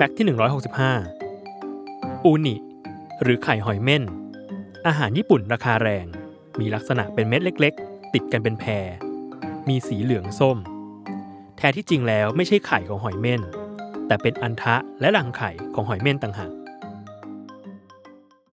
แฟกต์ที่ 165 อูนิ หรือไข่หอยเม่น อาหารญี่ปุ่นราคาแรง มีลักษณะเป็นเม็ดเล็ก ๆ ติดกันเป็นแพร มีสีเหลืองส้ม แท้ที่จริงแล้วไม่ใช่ไข่ของหอยเม่น แต่เป็นอันทะและรังไข่ของหอยเม่นต่างหาก